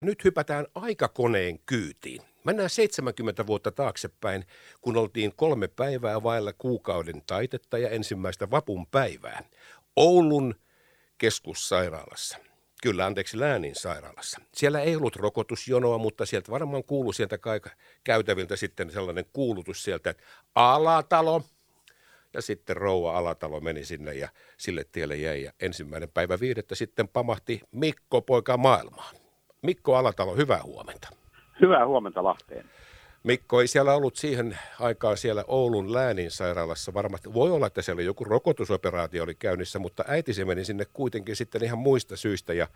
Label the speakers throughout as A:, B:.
A: Nyt hypätään aikakoneen kyytiin. Mennään 70 vuotta taaksepäin, kun oltiin kolme päivää vailla kuukauden taitetta ja ensimmäistä vapun päivää. Oulun keskussairaalassa. Kyllä, anteeksi, Läänin sairaalassa. Siellä ei ollut rokotusjonoa, mutta sieltä varmaan kuului sieltä käytäviltä sitten sellainen kuulutus sieltä, että Alatalo. Ja sitten rouva Alatalo meni sinne ja sille tielle jäi. Ja ensimmäinen päivä viidettä sitten pamahti Mikko poika maailmaan. Mikko Alatalo, hyvää huomenta.
B: Hyvää huomenta Lahteen.
A: Mikko, ei siellä ollut siihen aikaan siellä Oulun läänin sairaalassa varmasti. Voi olla, että siellä joku rokotusoperaatio oli käynnissä, mutta äiti meni sinne kuitenkin sitten ihan muista syistä ja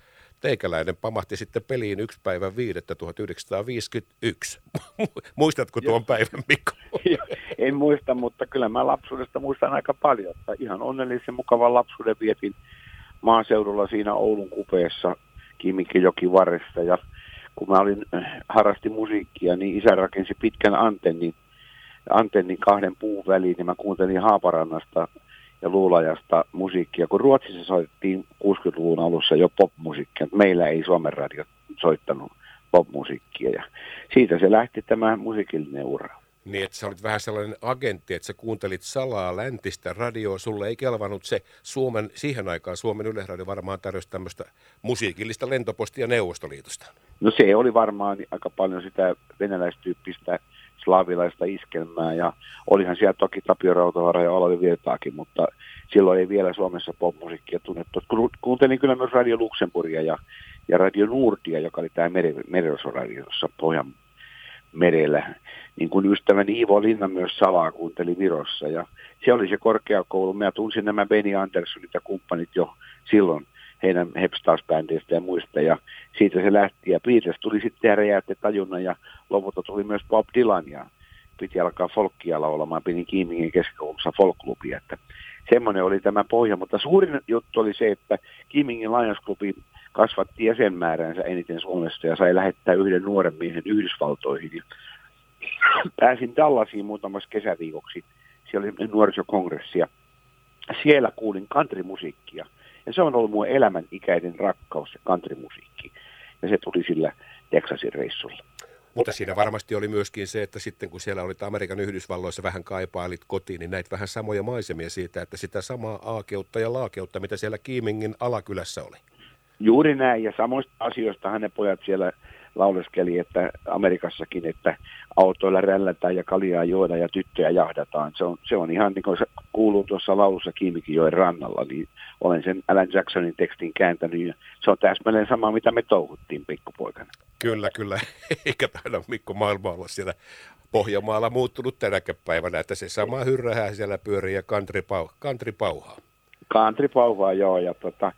A: teikäläinen pamahti sitten peliin yksi päivä 5. 1951. Muistatko tuon päivän, Mikko?
B: en muista, mutta kyllä mä lapsuudesta muistan aika paljon. Että ihan onnellisen mukavan lapsuuden vietin maaseudulla siinä Oulun kupeessa Kimikkijoki varressa ja kun mä olin, äh, harrasti musiikkia, niin isä rakensi pitkän antennin, antennin kahden puun väliin, niin mä kuuntelin Haaparannasta ja Luulajasta musiikkia, kun Ruotsissa soitettiin 60-luvun alussa jo popmusiikkia, meillä ei Suomen radio soittanut popmusiikkia. Ja siitä se lähti tämä musiikillinen ura.
A: Niin, että sä olit vähän sellainen agentti, että sä kuuntelit salaa läntistä radioa. Sulle ei kelvannut se Suomen, siihen aikaan Suomen Yleisradio varmaan tarjosi tämmöistä musiikillista lentopostia Neuvostoliitosta.
B: No se oli varmaan aika paljon sitä venäläistyyppistä slaavilaista iskelmää ja olihan siellä toki Tapio Rautavaara ja Olavi Virtaakin, mutta silloin ei vielä Suomessa popmusiikkia tunnettu. Kuuntelin kyllä myös Radio Luxemburgia ja, ja Radio Nordia, joka oli tämä merirosvoradio tuossa Pohjan merellä. Niin kuin ystäväni Ivo Linna myös salaa kuunteli Virossa. Ja se oli se korkeakoulu. Mä tunsin nämä Benny Andersonit ja kumppanit jo silloin heidän Hepstars-bändeistä ja muista. Ja siitä se lähti. Ja Beatles tuli sitten räjäytti tajunnan ja lopulta tuli myös Bob Dylan ja piti alkaa folkkia laulamaan. Pidin Kiimingin keskikoulussa folklubia. Että semmoinen oli tämä pohja. Mutta suurin juttu oli se, että Kiimingin Lions kasvatti jäsenmääränsä eniten Suomessa ja sai lähettää yhden nuoren miehen Yhdysvaltoihin. Pääsin Dallasiin muutamassa kesäviikoksi. Siellä oli nuorisokongressi ja siellä kuulin countrymusiikkia. Ja se on ollut mun elämän ikäinen rakkaus, se countrymusiikki. Ja se tuli sillä Texasin reissulla.
A: Mutta siinä varmasti oli myöskin se, että sitten kun siellä olit Amerikan Yhdysvalloissa vähän kaipailit kotiin, niin näit vähän samoja maisemia siitä, että sitä samaa aakeutta ja laakeutta, mitä siellä Kiimingin alakylässä oli.
B: Juuri näin, ja samoista asioista hänen pojat siellä lauleskeli, että Amerikassakin, että autoilla rällätään ja kaljaa juoda ja tyttöjä jahdataan. Se on, se on ihan niin kuin se kuuluu tuossa laulussa Kiimikijoen rannalla, niin olen sen Alan Jacksonin tekstin kääntänyt ja se on täsmälleen sama, mitä me touhuttiin pikkupoikana.
A: Kyllä, kyllä. Eikä taida Mikko maailma olla siellä Pohjanmaalla muuttunut tänäkään päivänä, että se sama hyrrähää siellä pyörii ja country, pau, country pauhaa.
B: Country pauhaa, joo. Ja tota,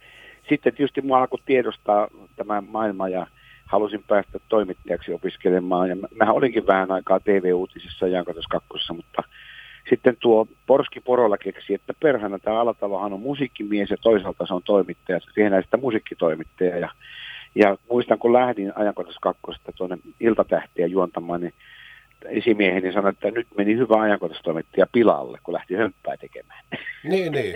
B: sitten tietysti mua alkoi tiedostaa tämä maailma ja halusin päästä toimittajaksi opiskelemaan. Ja mä olinkin vähän aikaa TV-uutisissa Jankatos kakkosessa, mutta sitten tuo Porski Porolla keksi, että perhana tämä Alatalohan on musiikkimies ja toisaalta se on toimittaja. Siihen sitä musiikkitoimittaja. Ja, ja muistan, kun lähdin ajankohtaisessa kakkosesta tuonne iltatähtiä juontamaan, niin esimieheni sanoi, että nyt meni hyvä ajankohtaistoimittaja pilalle, kun lähti hömppää tekemään.
A: Niin, niin.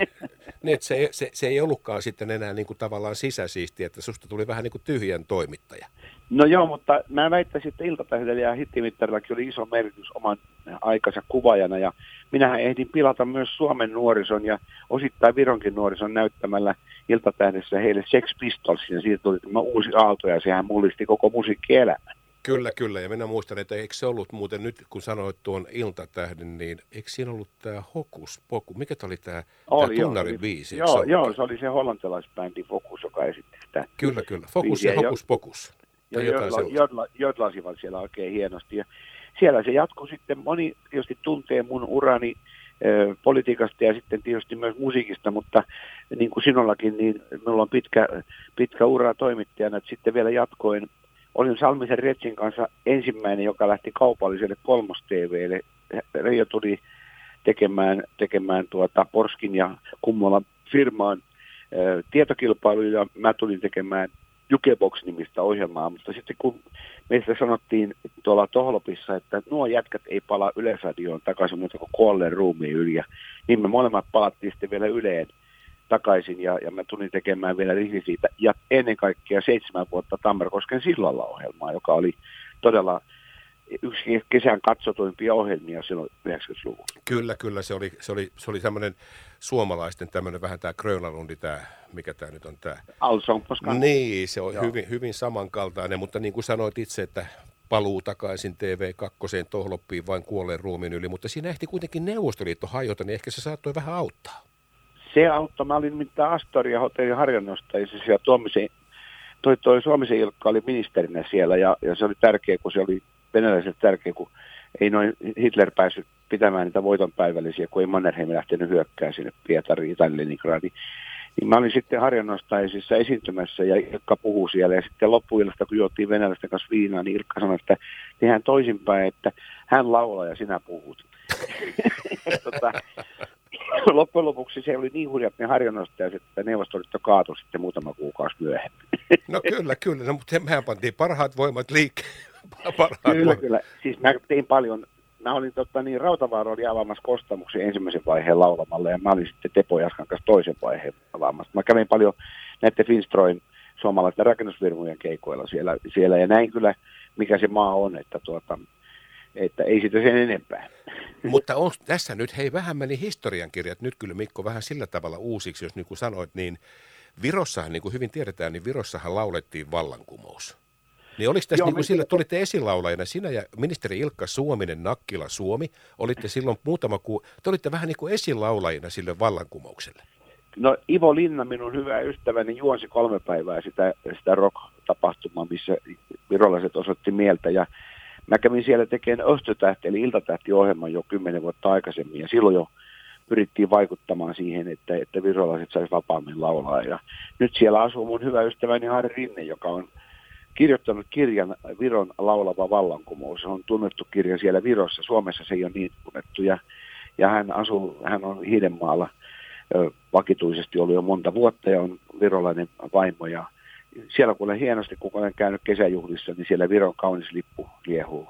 A: niin että se, se, se, ei ollutkaan sitten enää niin kuin tavallaan sisäsiisti, että susta tuli vähän niin kuin tyhjän toimittaja.
B: No joo, mutta mä väittäisin, että iltatähdellä ja hittimittarillakin oli iso merkitys oman aikansa kuvaajana. Ja minähän ehdin pilata myös Suomen nuorison ja osittain Vironkin nuorison näyttämällä iltatähdessä heille Sex Pistolsin. Ja siitä tuli tämä uusi aalto ja sehän mullisti koko musiikkielämän.
A: Kyllä, kyllä. Ja minä muistan, että eikö se ollut muuten nyt, kun sanoit tuon iltatähden, niin eikö siinä ollut tämä Hokus Poku? Mikä tämä oli tämä, oli, tämä tunnarin joo, biisi?
B: Joo, se joo, se oli se hollantilaisbändi Fokus, joka esitti sitä.
A: Kyllä, kyllä. Fokus ja Hokus Pokus.
B: Ja jodla, jodla, jodlasivat siellä oikein hienosti. Ja siellä se jatkuu sitten, moni tietysti tuntee mun urani politiikasta ja sitten tietysti myös musiikista, mutta niin kuin sinullakin, niin minulla on pitkä, pitkä ura toimittajana, että sitten vielä jatkoin olin Salmisen Retsin kanssa ensimmäinen, joka lähti kaupalliselle kolmos TVlle. Reijo tuli tekemään, tekemään tuota Porskin ja Kummolan firmaan ää, tietokilpailuja. Mä tulin tekemään Jukebox-nimistä ohjelmaa, mutta sitten kun meistä sanottiin tuolla Tohlopissa, että nuo jätkät ei pala Yleisradioon takaisin muuta kuin kuolleen ruumiin yli, ja niin me molemmat palattiin sitten vielä Yleen takaisin ja, ja mä tulin tekemään vielä siitä ja ennen kaikkea seitsemän vuotta Tammerkosken sillalla ohjelmaa, joka oli todella yksi kesän katsotuimpia ohjelmia silloin 90-luvulla.
A: Kyllä, kyllä. Se oli, se oli, se oli semmoinen suomalaisten tämmöinen vähän tämä Grönalundi, tämä, mikä tämä nyt on tämä?
B: Alson
A: Niin, se on hyvin, hyvin samankaltainen, mutta niin kuin sanoit itse, että paluu takaisin TV2 tohloppiin vain kuolleen ruumiin yli, mutta siinä ehti kuitenkin Neuvostoliitto hajota, niin ehkä se saattoi vähän auttaa.
B: Se auttoi. Mä olin nimittäin Astoria hotellin harjannostajissa ja Tuomisen, toi, toi Suomisen Ilkka oli ministerinä siellä ja, ja se oli tärkeä, kun se oli venäläiset tärkeä, kun ei noin Hitler päässyt pitämään niitä voitonpäivällisiä, kun ei Mannerheim lähtenyt hyökkää sinne Pietariin tai Leningradiin. Niin mä olin sitten harjannostaisissa esiintymässä ja Ilkka puhuu siellä. Ja sitten loppuillasta, kun juottiin venäläisten kanssa viinaa, niin Ilkka sanoi, että tehdään toisinpäin, että hän laulaa ja sinä puhut. tota, loppujen lopuksi se oli niin hurjat ne harjannostajat, että Neuvostoliitto kaatui sitten muutama kuukausi myöhemmin.
A: no kyllä, kyllä. No, mutta mehän pantiin parhaat voimat liikkeelle.
B: Parhaat kyllä, voimat. kyllä. Siis mä tein paljon mä olin tota, niin, Rautavaara oli avaamassa Kostamuksen ensimmäisen vaiheen laulamalla ja mä olin sitten Tepo Jaskan kanssa toisen vaiheen avaamassa. Mä kävin paljon näiden Finstroin suomalaisten rakennusfirmojen keikoilla siellä, siellä ja näin kyllä, mikä se maa on, että, tuota, että ei sitä sen enempää.
A: Mutta on tässä nyt, hei vähän meni historiankirjat nyt kyllä Mikko vähän sillä tavalla uusiksi, jos niin kuin sanoit, niin Virossahan, niin kuin hyvin tiedetään, niin Virossahan laulettiin vallankumous. Niin oliko tässä Joo, niin kuin sillä, tulitte esilaulajana, sinä ja ministeri Ilkka Suominen, Nakkila Suomi, olitte silloin muutama kuu, te olitte vähän niin kuin esilaulajina sille vallankumoukselle.
B: No Ivo Linna, minun hyvä ystäväni, juonsi kolme päivää sitä, sitä rock-tapahtumaa, missä virolaiset osoitti mieltä. Ja mä kävin siellä tekemään Östötähti, eli Iltatähti-ohjelman jo kymmenen vuotta aikaisemmin. Ja silloin jo pyrittiin vaikuttamaan siihen, että, että virolaiset saisi vapaammin laulaa. Ja nyt siellä asuu mun hyvä ystäväni Harri Rinne, joka on kirjoittanut kirjan Viron laulava vallankumous. Se on tunnettu kirja siellä Virossa. Suomessa se ei ole niin tunnettu. Ja, ja hän, asuu, hän on Hiidenmaalla vakituisesti ollut jo monta vuotta ja on virolainen vaimo. Ja siellä kun olen hienosti, kun olen käynyt kesäjuhlissa, niin siellä Viron kaunis lippu liehuu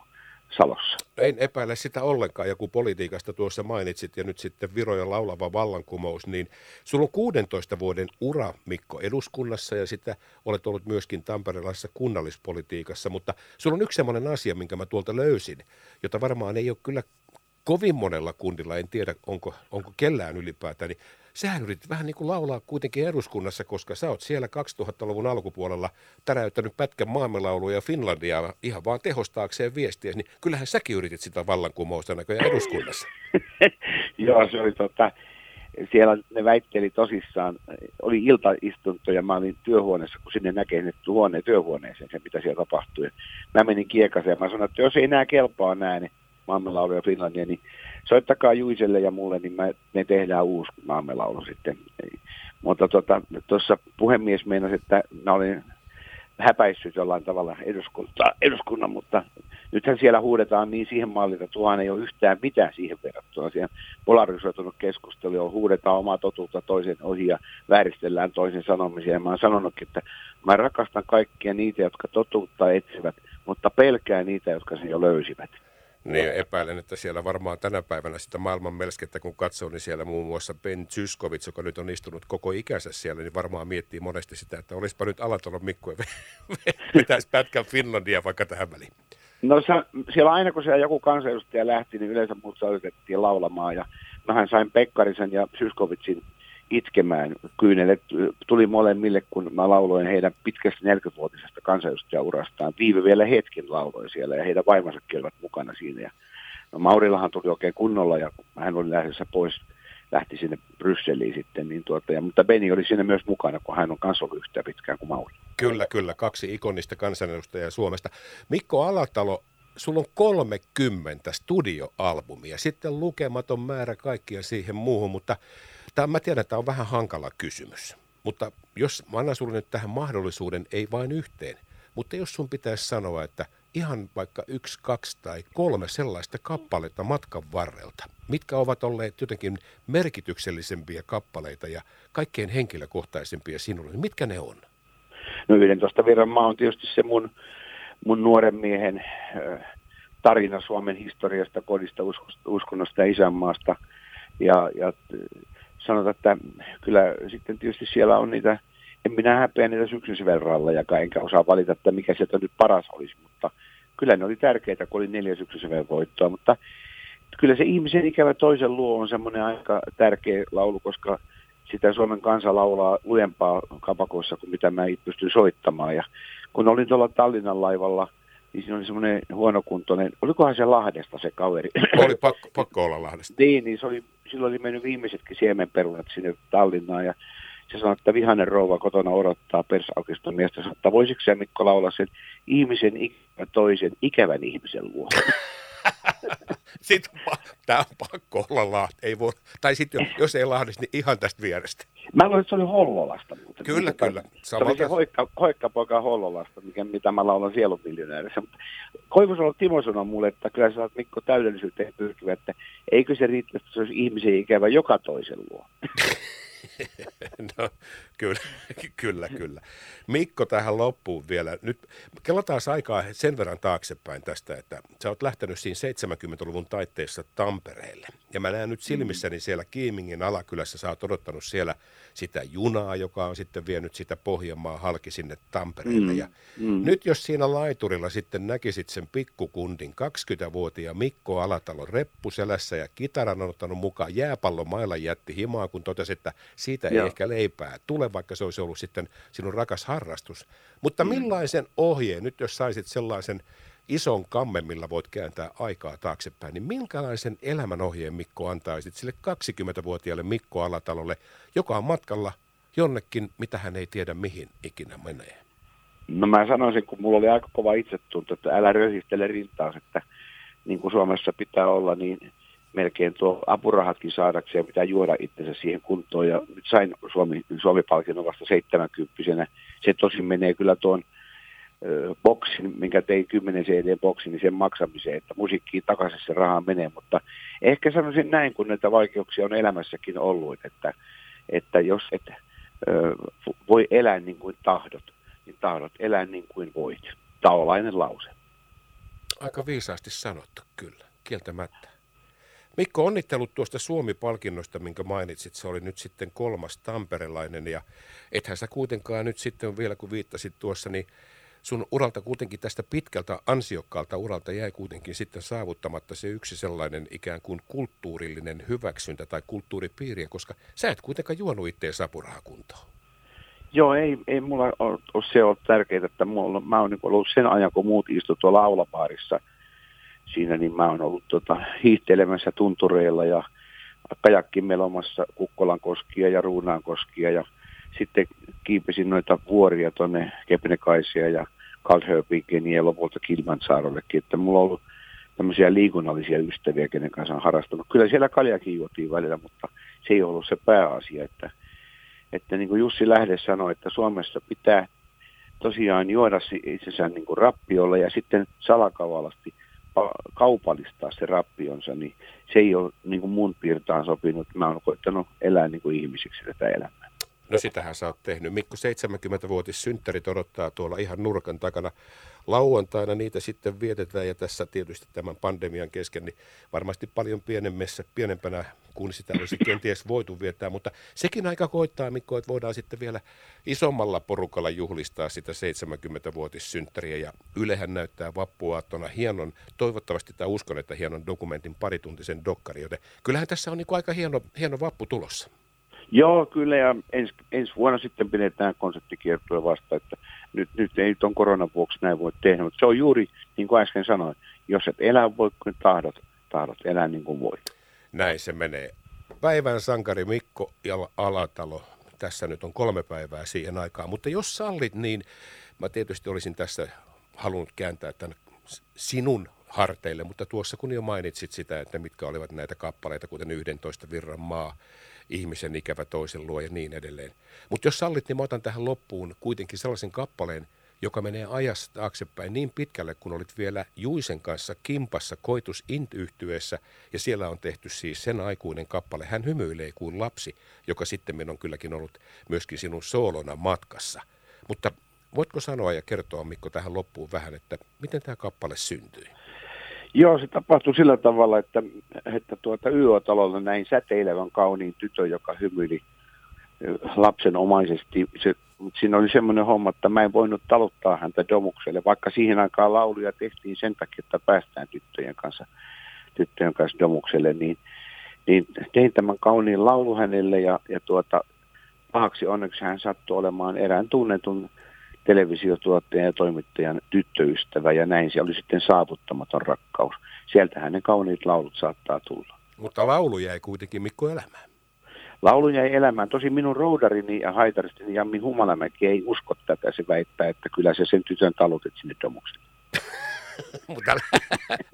B: Salossa.
A: En epäile sitä ollenkaan, ja kun politiikasta tuossa mainitsit, ja nyt sitten Viroja laulava vallankumous, niin sulla on 16 vuoden ura, Mikko, eduskunnassa, ja sitten olet ollut myöskin tamperelaisessa kunnallispolitiikassa, mutta sulla on yksi sellainen asia, minkä mä tuolta löysin, jota varmaan ei ole kyllä kovin monella kundilla, en tiedä onko, onko kellään ylipäätään, niin sähän yritit vähän niin kuin laulaa kuitenkin eduskunnassa, koska sä oot siellä 2000-luvun alkupuolella täräyttänyt pätkän maailmanlauluja Finlandia ihan vaan tehostaakseen viestiä, niin kyllähän säkin yritit sitä vallankumousta näköjään eduskunnassa.
B: Joo, se oli tota, siellä ne väitteli tosissaan, oli iltaistunto ja mä olin työhuoneessa, kun sinne näkee sinne huoneen työhuoneeseen se, mitä siellä tapahtui. Mä menin kiekaseen ja mä sanoin, että jos ei nämä kelpaa näin, niin ja Finlandia, niin soittakaa Juiselle ja mulle, niin mä, me tehdään uusi maamelaulu sitten. Mutta tuossa tota, puhemies meinasi, että mä olin häpäissyt jollain tavalla eduskunnan, mutta nythän siellä huudetaan niin siihen malliin, että tuohan ei ole yhtään mitään siihen verrattuna. Siihen polarisoitunut keskustelu on huudetaan omaa totuutta toisen ohi ja vääristellään toisen sanomisia. Ja mä oon sanonutkin, että mä rakastan kaikkia niitä, jotka totuutta etsivät, mutta pelkää niitä, jotka sen jo löysivät.
A: Niin epäilen, että siellä varmaan tänä päivänä sitä maailman melskettä kun katsoo, niin siellä muun muassa Ben Zyskovits, joka nyt on istunut koko ikänsä siellä, niin varmaan miettii monesti sitä, että olisipa nyt Alatalon Mikko vetäisi pätkän Finlandia vaikka tähän väliin.
B: No se, siellä aina kun siellä joku kansanedustaja lähti, niin yleensä muut soitettiin laulamaan ja mähän sain Pekkarisen ja Zyskovitsin itkemään. Kyynelet tuli molemmille, kun mä lauloin heidän pitkästä 40-vuotisesta kansanedustajaurastaan. Viive vielä hetken lauloi siellä ja heidän vaimonsa olivat mukana siinä. Ja, no Maurillahan tuli oikein kunnolla ja hän oli lähdössä pois, lähti sinne Brysseliin sitten. Niin tuota, ja, mutta Beni oli siinä myös mukana, kun hän on kanssa ollut yhtä pitkään kuin Mauri.
A: Kyllä, kyllä. Kaksi ikonista kansanedustajaa Suomesta. Mikko Alatalo, sulla on 30 studioalbumia, sitten lukematon määrä kaikkia siihen muuhun, mutta Tämä, mä tiedän, että tämä on vähän hankala kysymys, mutta jos mä annan sulle nyt tähän mahdollisuuden, ei vain yhteen, mutta jos sun pitäisi sanoa, että ihan vaikka yksi, kaksi tai kolme sellaista kappaletta matkan varrelta, mitkä ovat olleet jotenkin merkityksellisempiä kappaleita ja kaikkein henkilökohtaisempia sinulle, niin mitkä ne on?
B: No 11 virran maa on tietysti se mun, mun nuoren miehen tarina Suomen historiasta, kodista, uskonnosta ja isänmaasta. Ja, ja sanotaan, että kyllä sitten tietysti siellä on niitä, en minä häpeä niitä syksyn verralla, enkä osaa valita, että mikä sieltä nyt paras olisi, mutta kyllä ne oli tärkeitä, kun oli neljä syksyn voittoa, mutta kyllä se ihmisen ikävä toisen luo on semmoinen aika tärkeä laulu, koska sitä Suomen kansa laulaa lujempaa kapakoissa kuin mitä mä pystyn soittamaan. Ja kun olin tuolla Tallinnan laivalla, niin siinä oli semmoinen huonokuntoinen, olikohan se Lahdesta se kaveri?
A: Oli pakko, pakko olla Lahdesta.
B: niin, niin se oli, silloin oli mennyt viimeisetkin siemenperunat sinne Tallinnaan ja se sanoi, että vihainen rouva kotona odottaa persaukista miestä, että voisiko se Mikko laulaa sen ihmisen ikävä toisen ikävän ihmisen luo?
A: sitten tämä on pakko olla Lahti. Ei voi, tai sitten jos ei Lahdista, niin ihan tästä vierestä.
B: Mä luulen, että se oli Hollolasta.
A: Mutta kyllä,
B: mitä,
A: kyllä.
B: Se oli se hoikka, hoikkapoika Hollolasta, mikä, mitä mä laulan sielunmiljonäärissä. Koivusalo Timo sanoi mulle, että kyllä sä oot Mikko täydellisyyteen pyrkivä, että eikö se riitä, että se olisi ihmisen ikävä joka toisen luo.
A: no, kyllä, kyllä, kyllä. Mikko tähän loppuun vielä. Nyt kelataan aikaa sen verran taaksepäin tästä, että sä oot lähtenyt siinä 70-luvun taitteessa Tampereelle. Ja mä näen nyt silmissäni siellä Kiimingin alakylässä, sä oot odottanut siellä sitä junaa, joka on sitten vienyt sitä Pohjanmaa halki sinne Tampereelle. Mm, ja mm. nyt jos siinä laiturilla sitten näkisit sen pikkukundin 20-vuotiaan Mikko Alatalo reppuselässä ja kitaran on ottanut mukaan jääpallomailla jätti himaa, kun totesi, että siitä ei Joo. ehkä leipää tule, vaikka se olisi ollut sitten sinun rakas harrastus. Mutta mm. millaisen ohjeen, nyt jos saisit sellaisen ison kammen, millä voit kääntää aikaa taaksepäin, niin minkälaisen elämänohjeen Mikko antaisit sille 20-vuotiaalle Mikko Alatalolle, joka on matkalla jonnekin, mitä hän ei tiedä mihin ikinä menee?
B: No mä sanoisin, kun mulla oli aika kova itsetunto, että älä röhistele rintaas, että niin kuin Suomessa pitää olla, niin melkein tuo apurahatkin saadakseen pitää juoda itsensä siihen kuntoon. Ja nyt sain Suomi, Suomi-palkinnon vasta 70 Se tosin menee kyllä tuon boksin, minkä tein 10 CD-boksin, niin sen maksamiseen, että musiikkiin takaisin se raha menee. Mutta ehkä sanoisin näin, kun näitä vaikeuksia on elämässäkin ollut, että, että jos et ö, voi elää niin kuin tahdot, niin tahdot elää niin kuin voit. Taolainen lause.
A: Aika viisaasti sanottu, kyllä, kieltämättä. Mikko, onnittelut tuosta Suomi-palkinnosta, minkä mainitsit. Se oli nyt sitten kolmas tamperelainen ja ethän sä kuitenkaan nyt sitten vielä, kun viittasit tuossa, niin sun uralta kuitenkin tästä pitkältä ansiokkaalta uralta jäi kuitenkin sitten saavuttamatta se yksi sellainen ikään kuin kulttuurillinen hyväksyntä tai kulttuuripiiriä, koska sä et kuitenkaan juonut itteen sapurahakuntoon.
B: Joo, ei, ei mulla ole, ole se ollut tärkeää, että mulla, mä oon niin ollut sen ajan, kun muut istu tuolla aulapaarissa – siinä, niin mä oon ollut tota, hiihtelemässä tuntureilla ja kajakkin melomassa Kukkolan koskia ja Ruunaan koskia ja sitten kiipesin noita vuoria tuonne Kepnekaisia ja Kalshöpingeniin ja lopulta Kilmansaarollekin, että mulla on ollut tämmöisiä liikunnallisia ystäviä, kenen kanssa on harrastanut. Kyllä siellä kaljakin juotiin välillä, mutta se ei ollut se pääasia, että, että niin kuin Jussi Lähde sanoi, että Suomessa pitää tosiaan juoda itsensä niin kuin rappiolla ja sitten salakavalasti kaupallistaa se rappionsa, niin se ei ole niin kuin mun piirtaan sopinut. Mä oon koittanut elää niin kuin ihmisiksi tätä elämää.
A: No sitähän sä oot tehnyt. Mikko 70-vuotis synttärit odottaa tuolla ihan nurkan takana. Lauantaina niitä sitten vietetään ja tässä tietysti tämän pandemian kesken niin varmasti paljon pienemmässä, pienempänä kuin sitä olisi kenties voitu viettää, mutta sekin aika koittaa Mikko, että voidaan sitten vielä isommalla porukalla juhlistaa sitä 70-vuotissynttäriä ja Ylehän näyttää vappuaattona hienon, toivottavasti tai uskon, että hienon dokumentin parituntisen dokkari, joten kyllähän tässä on niin aika hieno, hieno vappu tulossa.
B: Joo, kyllä ja ens, ensi vuonna sitten pidetään konseptikiertoja vasta, että nyt, nyt ei on koronan vuoksi näin voi tehdä, mutta se on juuri niin kuin äsken sanoin, jos et elää voi kuin tahdot, tahdot elää niin kuin voit.
A: Näin se menee. Päivän sankari Mikko ja Alatalo, tässä nyt on kolme päivää siihen aikaan, mutta jos sallit, niin mä tietysti olisin tässä halunnut kääntää tämän sinun harteille, mutta tuossa kun jo mainitsit sitä, että mitkä olivat näitä kappaleita, kuten 11 virran maa, ihmisen ikävä toisen luo ja niin edelleen. Mutta jos sallit, niin mä otan tähän loppuun kuitenkin sellaisen kappaleen, joka menee ajassa taaksepäin niin pitkälle, kun olit vielä Juisen kanssa kimpassa koitus int ja siellä on tehty siis sen aikuinen kappale, hän hymyilee kuin lapsi, joka sitten on kylläkin ollut myöskin sinun soolona matkassa. Mutta voitko sanoa ja kertoa Mikko tähän loppuun vähän, että miten tämä kappale syntyi?
B: Joo, se tapahtui sillä tavalla, että, että tuota YO-talolla näin säteilevän kauniin tytön, joka hymyili lapsenomaisesti. Se, siinä oli semmoinen homma, että mä en voinut taluttaa häntä domukselle, vaikka siihen aikaan lauluja tehtiin sen takia, että päästään tyttöjen kanssa, tyttöjen kanssa domukselle, niin, niin tein tämän kauniin laulu hänelle ja, ja tuota, pahaksi onneksi hän sattui olemaan erään tunnetun televisiotuottajan ja toimittajan tyttöystävä ja näin se oli sitten saavuttamaton rakkaus. Sieltähän ne kauniit laulut saattaa tulla.
A: Mutta laulu jäi kuitenkin Mikko elämään.
B: Laulu jäi elämään. Tosi minun roudarini ja haitaristini Jammi Humalamäki ei usko tätä. Se väittää, että kyllä se sen tytön talutit sinne domukselle.
A: Mutta älä,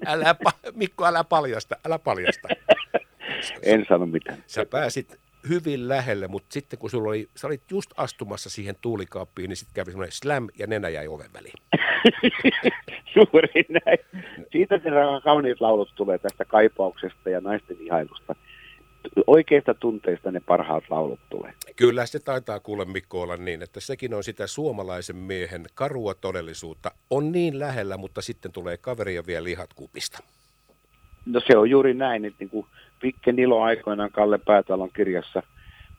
A: älä, Mikko, älä paljasta, älä paljasta.
B: en sano mitään.
A: Sä pääsit hyvin lähelle, mutta sitten kun sulla oli, sä olit just astumassa siihen tuulikaappiin, niin sitten kävi semmoinen slam ja nenä jäi oven väliin.
B: Juuri näin. Siitä se kauniit laulut tulee tästä kaipauksesta ja naisten ihailusta. Oikeista tunteista ne parhaat laulut tulee.
A: Kyllä se taitaa kuule Mikko olla niin, että sekin on sitä suomalaisen miehen karua todellisuutta. On niin lähellä, mutta sitten tulee kaveri ja vie lihat kupista.
B: No se on juuri näin, että niin kuin Vikke Nilo aikoinaan Kalle Päätalon kirjassa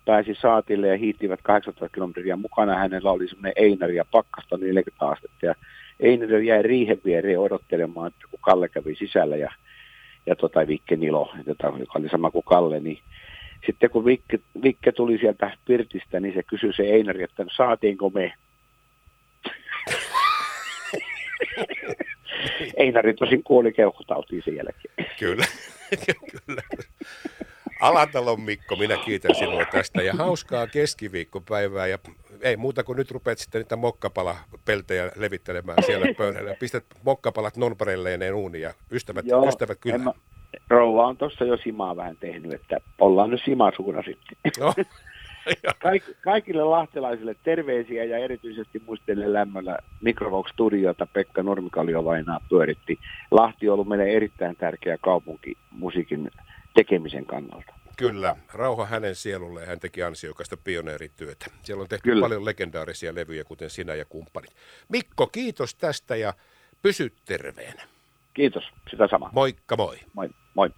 B: pääsi saatille ja hiittivät 800 kilometriä. Mukana hänellä oli semmoinen Einari ja pakkasta 40 astetta. Ja Einari jäi riihen viereen odottelemaan, että kun Kalle kävi sisällä ja, ja tota Vikke Nilo, joka oli sama kuin Kalle, niin sitten kun Vikke, Vikke tuli sieltä Pirtistä, niin se kysyi se Einari, että saatiinko me? Einari tosin kuoli keuhkotautiin sen jälkeen.
A: Kyllä, kyllä. Alatalon Mikko, minä kiitän sinua tästä ja hauskaa keskiviikkopäivää ja ei muuta kuin nyt rupeat sitten niitä mokkapalapeltejä levittelemään siellä pöydällä. Pistät mokkapalat nonparelleineen uuniin ja ystävät, Joo, ystävät kyllä. Mä,
B: rouva on tuossa jo simaa vähän tehnyt, että ollaan nyt simasuuna sitten. No. Kaik, kaikille lahtelaisille terveisiä ja erityisesti muistelen lämmöllä Microvox-studiota Pekka Nurmikalio vainaa pyöritti. Lahti on ollut meille erittäin tärkeä kaupunki musiikin tekemisen kannalta.
A: Kyllä, rauha hänen sielulle hän teki ansiokasta pioneerityötä. Siellä on tehty Kyllä. paljon legendaarisia levyjä, kuten sinä ja kumppanit. Mikko, kiitos tästä ja pysy terveenä.
B: Kiitos, sitä samaa.
A: Moikka moi.
B: Moi, moi.